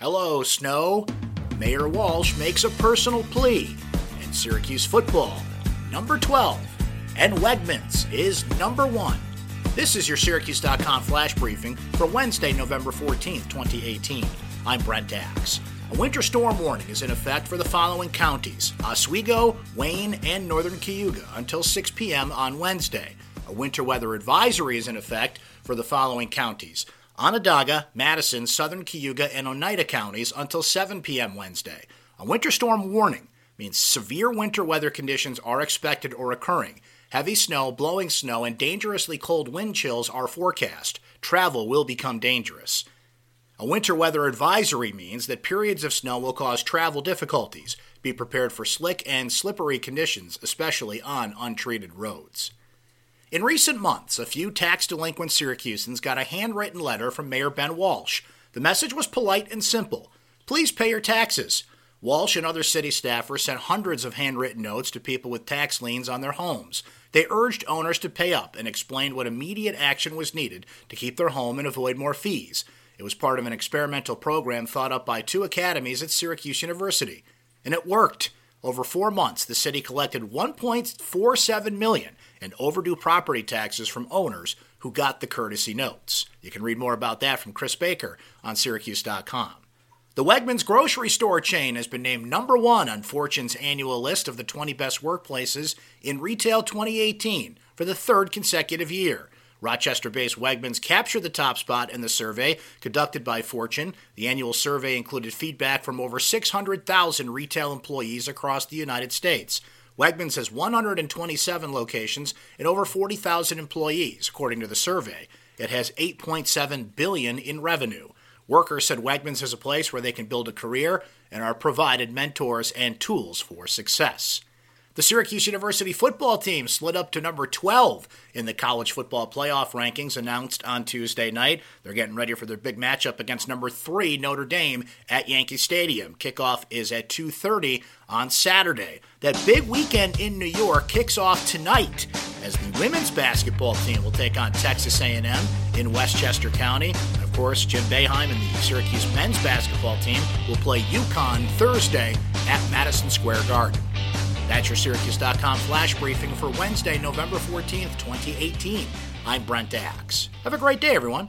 Hello, Snow. Mayor Walsh makes a personal plea. And Syracuse football, number 12. And Wegmans is number 1. This is your Syracuse.com flash briefing for Wednesday, November 14th, 2018. I'm Brent Axe. A winter storm warning is in effect for the following counties Oswego, Wayne, and northern Cayuga until 6 p.m. on Wednesday. A winter weather advisory is in effect for the following counties Onondaga, Madison, southern Cayuga, and Oneida counties until 7 p.m. Wednesday. A winter storm warning means severe winter weather conditions are expected or occurring. Heavy snow, blowing snow, and dangerously cold wind chills are forecast. Travel will become dangerous. A winter weather advisory means that periods of snow will cause travel difficulties. Be prepared for slick and slippery conditions, especially on untreated roads. In recent months, a few tax delinquent Syracusans got a handwritten letter from Mayor Ben Walsh. The message was polite and simple Please pay your taxes. Walsh and other city staffers sent hundreds of handwritten notes to people with tax liens on their homes. They urged owners to pay up and explained what immediate action was needed to keep their home and avoid more fees. It was part of an experimental program thought up by two academies at Syracuse University. And it worked. Over four months, the city collected 1.47 million in overdue property taxes from owners who got the courtesy notes. You can read more about that from Chris Baker on Syracuse.com. The Wegmans grocery store chain has been named number one on Fortune's annual list of the 20 best workplaces in retail 2018 for the third consecutive year. Rochester based Wegmans captured the top spot in the survey conducted by Fortune. The annual survey included feedback from over 600,000 retail employees across the United States. Wegmans has 127 locations and over 40,000 employees, according to the survey. It has 8.7 billion in revenue. Workers said Wegmans is a place where they can build a career and are provided mentors and tools for success. The Syracuse University football team slid up to number 12 in the college football playoff rankings announced on Tuesday night. They're getting ready for their big matchup against number 3 Notre Dame at Yankee Stadium. Kickoff is at 2:30 on Saturday. That big weekend in New York kicks off tonight as the women's basketball team will take on Texas A&M in Westchester County. Of course, Jim Boeheim and the Syracuse men's basketball team will play UConn Thursday at Madison Square Garden. That's your Syracuse.com flash briefing for Wednesday, November 14th, 2018. I'm Brent Axe. Have a great day, everyone.